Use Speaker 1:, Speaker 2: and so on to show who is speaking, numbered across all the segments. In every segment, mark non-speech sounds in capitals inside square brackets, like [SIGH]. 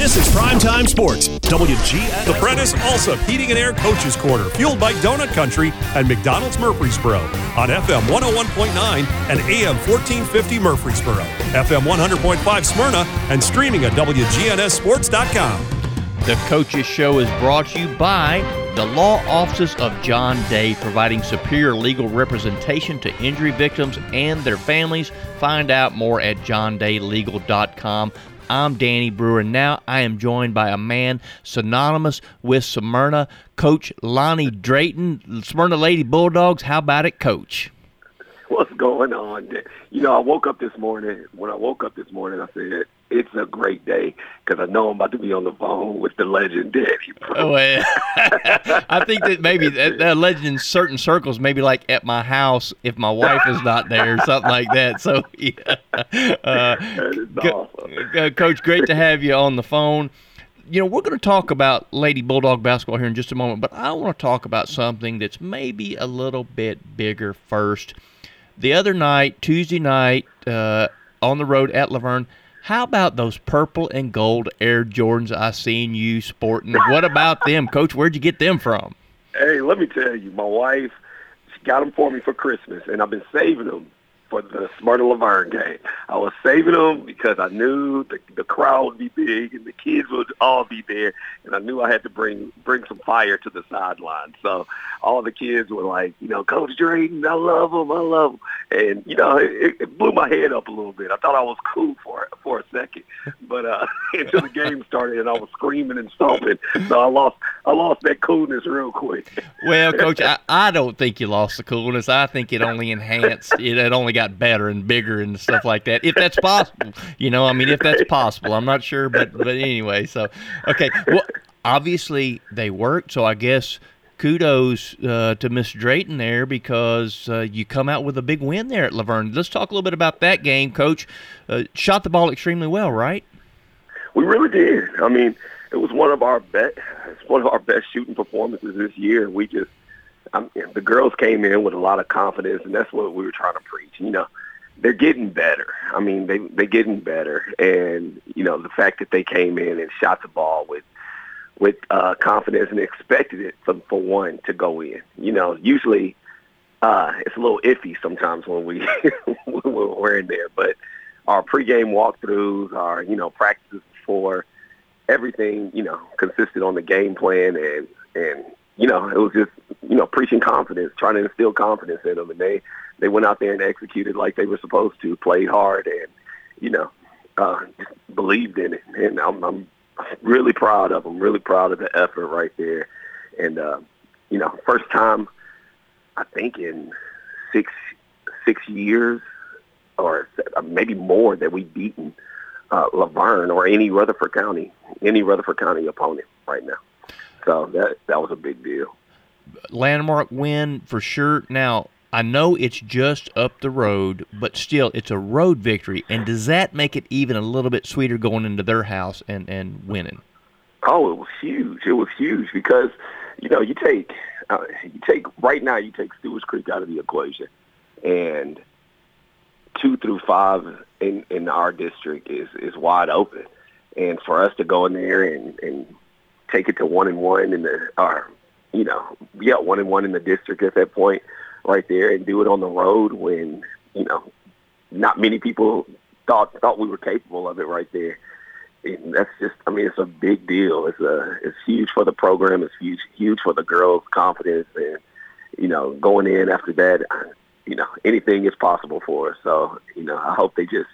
Speaker 1: This is Primetime Sports, WGN.
Speaker 2: The Prentice Alsop Heating and Air Coaches Corner, fueled by Donut Country and McDonald's Murfreesboro on FM 101.9 and AM 1450 Murfreesboro, FM 100.5 Smyrna, and streaming at WGNSSports.com.
Speaker 3: The Coaches Show is brought to you by the law offices of John Day, providing superior legal representation to injury victims and their families. Find out more at johndaylegal.com. I'm Danny Brewer. and Now I am joined by a man synonymous with Smyrna, Coach Lonnie Drayton, Smyrna Lady Bulldogs. How about it, Coach?
Speaker 4: What's going on? You know, I woke up this morning. When I woke up this morning, I said, it's a great day because I know I'm about to be on the phone with the legend Danny.
Speaker 3: Oh, yeah. [LAUGHS] I think that maybe [LAUGHS] that, that legend in certain circles, maybe like at my house if my wife is not there, or something like that. So, [LAUGHS] yeah. Uh,
Speaker 4: awesome.
Speaker 3: Coach, great to have you on the phone. You know, we're going to talk about Lady Bulldog basketball here in just a moment, but I want to talk about something that's maybe a little bit bigger first. The other night, Tuesday night, uh, on the road at La Vergne, how about those purple and gold Air Jordans I seen you sporting? What about them, Coach? Where'd you get them from?
Speaker 4: Hey, let me tell you, my wife she got them for me for Christmas, and I've been saving them for the Smyrna La Vergne game. I was saving them because I knew the the crowd would be big and the kids would all be there, and I knew I had to bring bring some fire to the sideline. So all the kids were like, you know, Coach Drayton, I love him, I love him, and you know, it, it blew my head up a little bit. I thought I was cool for for a second, but uh, [LAUGHS] until the game started and I was screaming and stomping, so I lost I lost that coolness real quick.
Speaker 3: Well, Coach, [LAUGHS] I, I don't think you lost the coolness. I think it only enhanced. It, it only got better and bigger and stuff like that. If that's possible, you know, I mean, if that's possible, I'm not sure, but but anyway. So, okay, well, obviously they worked, so I guess kudos uh, to Miss Drayton there because uh, you come out with a big win there at La Vergne. Let's talk a little bit about that game, Coach. Uh, shot the ball extremely well, right?
Speaker 4: We really did. I mean, it was one of our best, one of our best shooting performances this year. We just, I mean, the girls came in with a lot of confidence, and that's what we were trying to preach. You know, they're getting better. I mean, they they're getting better, and you know, the fact that they came in and shot the ball with with uh, confidence and expected it for, for one to go in. You know, usually uh, it's a little iffy sometimes when we [LAUGHS] when we're in there, but our pregame walkthroughs, our you know practices before, everything you know consisted on the game plan, and and you know it was just you know preaching confidence, trying to instill confidence in them, and they they went out there and executed like they were supposed to, played hard, and you know uh, believed in it, and I'm, I'm really proud of them. Really proud of the effort right there. And uh, you know, first time I think in six six years or maybe more that we've beaten uh, La Vergne or any Rutherford County any Rutherford County opponent right now. So that that was a big deal.
Speaker 3: Landmark win for sure. Now I know it's just up the road, but still, it's a road victory. And does that make it even a little bit sweeter going into their house and, and winning?
Speaker 4: Oh, it was huge. It was huge because, you know, you take uh, you take right now you take Stewart's Creek out of the equation, and two through five in in our district is is wide open, and for us to go in there and and take it to one and one in the or you know yeah one and one in the district at that point right there and do it on the road when you know not many people thought thought we were capable of it right there. And that's just I mean it's a big deal. It's a it's huge for the program. It's huge huge for the girls' confidence and you know going in after that. You know anything is possible for us. So you know I hope they just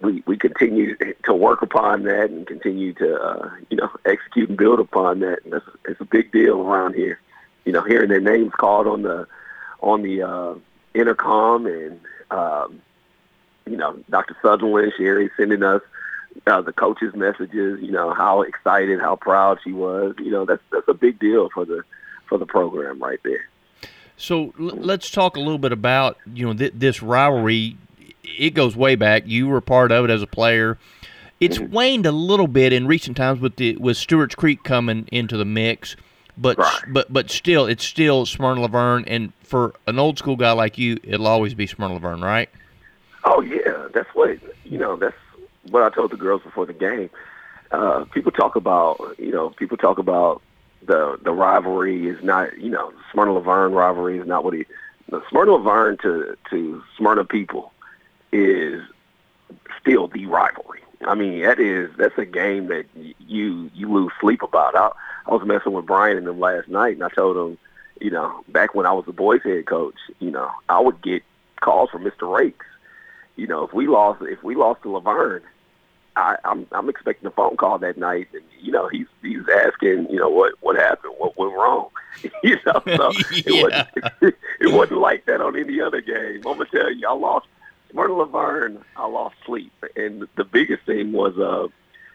Speaker 4: we we continue to work upon that and continue to uh, you know execute and build upon that. And that's it's a big deal around here. You know hearing their names called on the on the uh, intercom, and um, you know, Dr. Sutherland, Sherry sending us uh, the coaches' messages. You know how excited, how proud she was. You know that's that's a big deal for the for the program right there.
Speaker 3: So let's talk a little bit about you know th- this rivalry. It goes way back. You were part of it as a player. It's
Speaker 4: Mm-hmm.
Speaker 3: waned a little bit in recent times with the with Stewart's Creek coming into the mix, but
Speaker 4: Right.
Speaker 3: but but still, it's still Smyrna La Vergne. And for an old school guy like you, it'll always be Smyrna La Vergne, right?
Speaker 4: Oh yeah, that's what you know. That's what I told the girls before the game. uh, people talk about, you know, people talk about the the rivalry is not, you know, Smyrna La Vergne rivalry is not what he. The Smyrna La Vergne to to Smyrna people is still the rivalry. I mean, that is that's a game that you you lose sleep about. I, I was messing with Brian and them last night, and I told him, you know, back when I was the boys' head coach, you know, I would get calls from Mr. Rakes. You know, if we lost if we lost to La Vergne, I, I'm I'm expecting a phone call that night, and you know he's he's asking, you know, what what happened, what went wrong, [LAUGHS] you know. So [LAUGHS] it wasn't [LAUGHS] it wasn't like that on any other game. I'm gonna tell you, I lost Smyrna La Vergne. I lost sleep, and the biggest thing was, uh,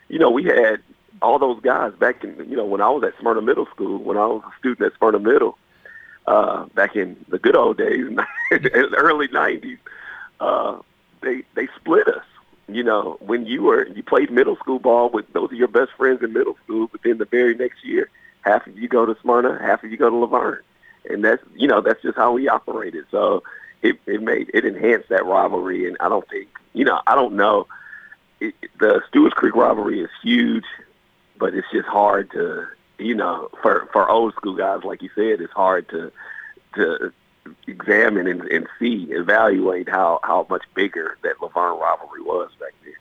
Speaker 4: you know, we had all those guys back in, you know, when I was at Smyrna Middle School, when I was a student at Smyrna Middle, uh, back in the good old days, [LAUGHS] early '90s, uh, they they split us you know, when you were you played middle school ball with those are your best friends in middle school, but then the very next year, half of you go to Smyrna, half of you go to La Vergne, and that's you know that's just how we operated. So it it made it enhanced that rivalry, and I don't think you know I don't know it, the Stewart's Creek rivalry is huge, but it's just hard to you know for for old school guys like you said, it's hard to to examine and, and see, evaluate how, how much bigger that La Vergne rivalry was back then.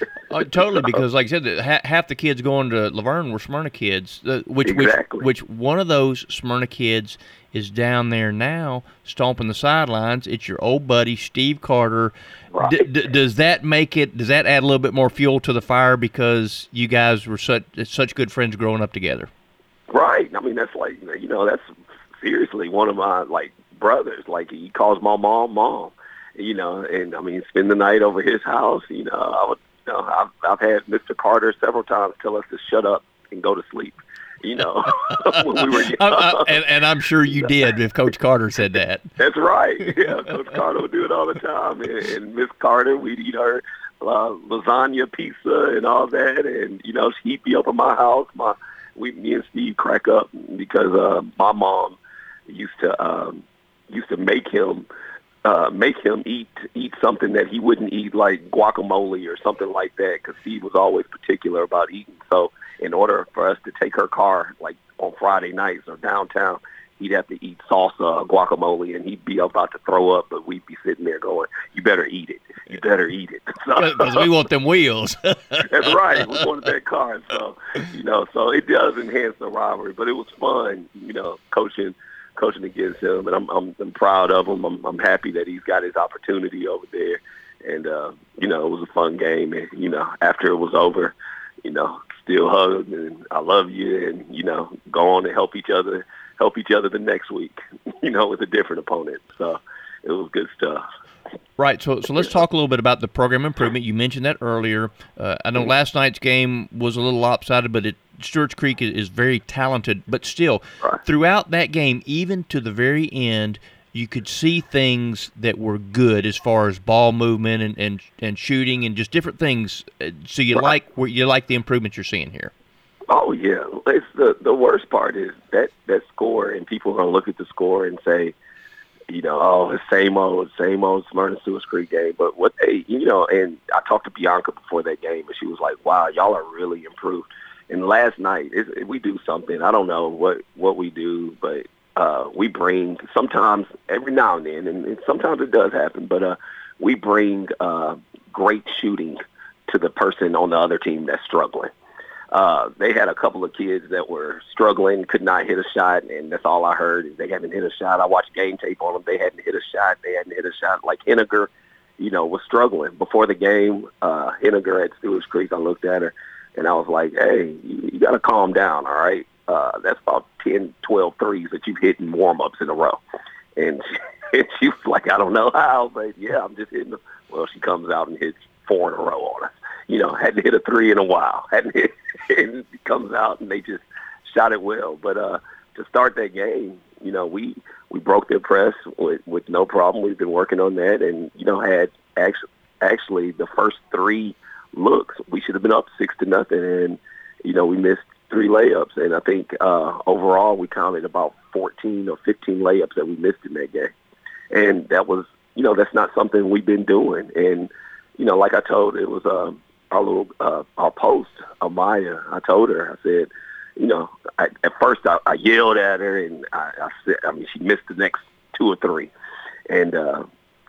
Speaker 4: [LAUGHS]
Speaker 3: Oh, totally, because like I said, ha- half the kids going to La Vergne were Smyrna kids, uh, which
Speaker 4: Exactly.
Speaker 3: which which one of those Smyrna kids is down there now, stomping the sidelines. It's your old buddy Steve Carter.
Speaker 4: Right.
Speaker 3: D- d- does that make it? Does that add a little bit more fuel to the fire because you guys were such such good friends growing up together?
Speaker 4: Right. I mean, that's like you know, that's seriously one of my like brothers. Like he calls my mom mom. You know, and I mean, spend the night over his house. You know, I would. Know, I've I've had Mr. Carter several times tell us to shut up and go to sleep. You know, [LAUGHS] when we were young. [LAUGHS]
Speaker 3: I- I- and, and I'm sure you did if Coach Carter said that. [LAUGHS]
Speaker 4: That's right. Yeah, Coach Carter would do it all the time, and, and Miss Carter, we'd eat her uh, lasagna pizza and all that, and you know she'd be up in my house. My we, me and Steve crack up because uh, my mom used to um, used to make him uh, make him eat eat something that he wouldn't eat, like guacamole or something like that, because Steve was always particular about eating. So in order for us to take her car, like on Friday nights or downtown, he'd have to eat salsa or guacamole, and he'd be about to throw up, but we'd be sitting there going, "You better eat it. You better eat it." [LAUGHS] So,
Speaker 3: Because we want them wheels. [LAUGHS]
Speaker 4: that's right. We wanted that car, so you know, so it does enhance the rivalry. But it was fun, you know, coaching, coaching against him, and I'm I'm, I'm proud of him. I'm, I'm happy that he's got his opportunity over there, and uh, you know, it was a fun game. And you know, after it was over, you know, still hugged and I love you, and you know, go on and help each other, help each other the next week, [LAUGHS] you know, with a different opponent. So it was good stuff.
Speaker 3: Right. So, so let's talk a little bit about the program improvement. You mentioned that earlier. Uh, I know last night's game was a little lopsided, but it, Stewart's Creek is, is very talented. But still,
Speaker 4: Right.
Speaker 3: throughout that game, even to the very end, you could see things that were good as far as ball movement and, and, and shooting and just different things. Uh, So you
Speaker 4: Right.
Speaker 3: like where you like the improvements you're seeing here.
Speaker 4: Oh yeah, it's the the worst part is that that score, and people are gonna look at the score and say, you know, oh, it's same old, same old Smyrna Stewart's Creek game. But what they, you know, and I talked to Bianca before that game, and she was like, wow, y'all are really improved. And last night, it, we do something. I don't know what what we do, but uh, we bring sometimes every now and then, and, and sometimes it does happen, but uh, we bring uh, great shooting to the person on the other team that's struggling uh, they had a couple of kids that were struggling, could not hit a shot, and that's all I heard is they haven't hit a shot. I watched game tape on them; they hadn't hit a shot. They hadn't hit a shot. Like Henniger, you know, was struggling before the game. Uh, Henniger at Stewart's Creek, I looked at her, and I was like, "Hey, you, you got to calm down, all right? Uh, that's about 10, 12 threes that you've hit in warm-ups in a row." And she, [LAUGHS] and she was like, "I don't know how, but yeah, I'm just hitting them." Well, she comes out and hits four in a row on us. You know, hadn't hit a three in a while. [LAUGHS] Hadn't hit, and it comes out and they just shot it well. But uh, to start that game, you know, we we broke their press with with no problem. We've been working on that, and you know, had actually actually the first three looks, we should have been up six to nothing, and you know, we missed three layups, and I think uh, overall we counted about 14 or 15 layups that we missed in that game, and that was, you know, that's not something we've been doing, and you know, like I told, it was um, little uh, our post, Amaya, I told her, I said, you know, I, at first I, I yelled at her and I, I said, I mean, she missed the next two or three, and uh,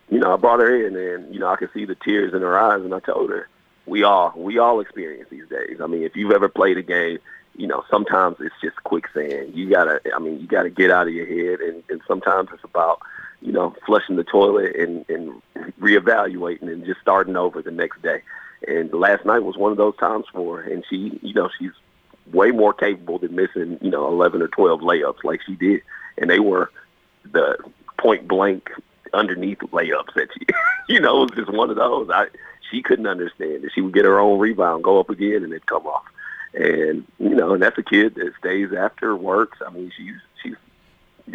Speaker 4: you know, I brought her in and you know I could see the tears in her eyes, and I told her, we all we all experience these days. I mean, if you've ever played a game, you know, sometimes it's just quicksand. You gotta, I mean, you gotta get out of your head, and, and sometimes it's about you know, flushing the toilet and, and reevaluating and just starting over the next day. And last night was one of those times for her. And she, you know, she's way more capable than missing, you know, 11 or 12 layups like she did. And they were the point blank underneath layups that she, [LAUGHS] you know, it was just one of those. I, she couldn't understand it. She would get her own rebound, go up again, and it'd come off. And, you know, and that's a kid that stays after, works. I mean, she's, she's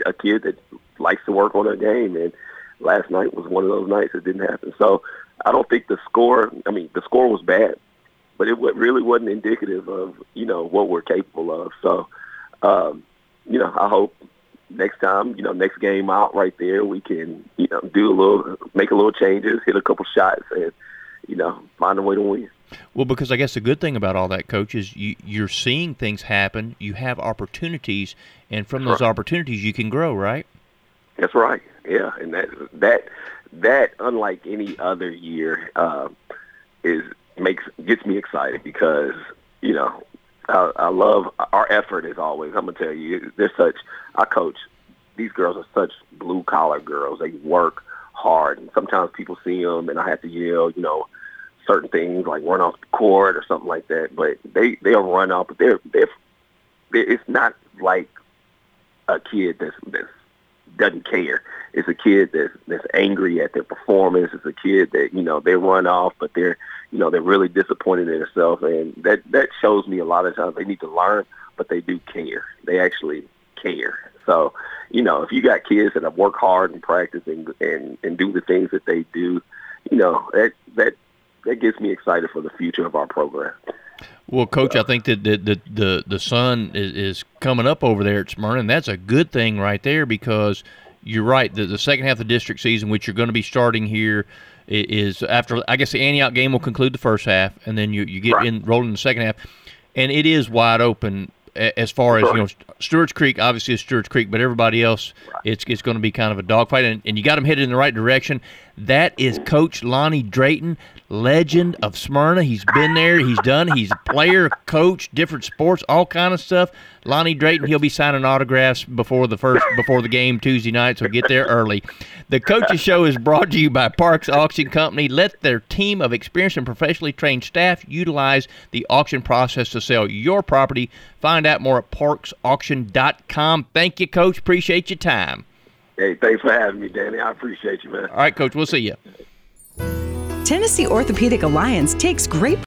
Speaker 4: a kid that likes to work on her game, and last night was one of those nights that didn't happen. So I don't think the score. I mean, the score was bad, but it really wasn't indicative of you know what we're capable of. So, um, you know, I hope next time, you know, next game out right there, we can you know do a little, make a little changes, hit a couple shots, and you know, find a way to win.
Speaker 3: Well, because I guess the good thing about all that, coach, is you, you're seeing things happen. You have opportunities, and from those right. opportunities, you can grow, right?
Speaker 4: That's right. Yeah, and that that that unlike any other year uh, is makes gets me excited because you know I, I love our effort as always. I'm gonna tell you, they're such. I coach these girls are such blue collar girls. They work hard, and sometimes people see them, and I have to yell, you know, certain things like run off the court or something like that. But they they'll run off, but they're they're, it's not like a kid that's that's doesn't care. It's a kid that's that's angry at their performance. It's a kid that you know they run off, but they're you know they're really disappointed in themselves, and that that shows me a lot of times they need to learn, but they do care. They actually care. So you know if you got kids that have worked hard and practice and and and do the things that they do, you know that that that gets me excited for the future of our program.
Speaker 3: Well, coach, I uh, think that the the the, the sun is, is coming up over there at Smyrna, and that's a good thing right there because you're right. The, the second half of the district season, which you're going to be starting here, is after I guess the Antioch game will conclude the first half, and then you you get right. in rolling in the second half, and it is wide open as far as you know, Stewart's Creek obviously is Stewart's Creek, but everybody else, it's it's going to be kind of a dogfight, and, and you got them headed in the right direction. That is Coach Lonnie Drayton, legend of Smyrna. He's been there, he's done. He's a player, coach, different sports, all kind of stuff. Lonnie Drayton, he'll be signing autographs before the first before the game Tuesday night, so get there early. The Coaches Show is brought to you by Parks Auction Company. Let their team of experienced and professionally trained staff utilize the auction process to sell your property. Find out more at parksauction.com. Thank you, Coach. Appreciate your time.
Speaker 4: Hey, thanks for having me, Danny. I appreciate you, man.
Speaker 3: All right, Coach. We'll see you.
Speaker 5: Tennessee Orthopedic Alliance takes great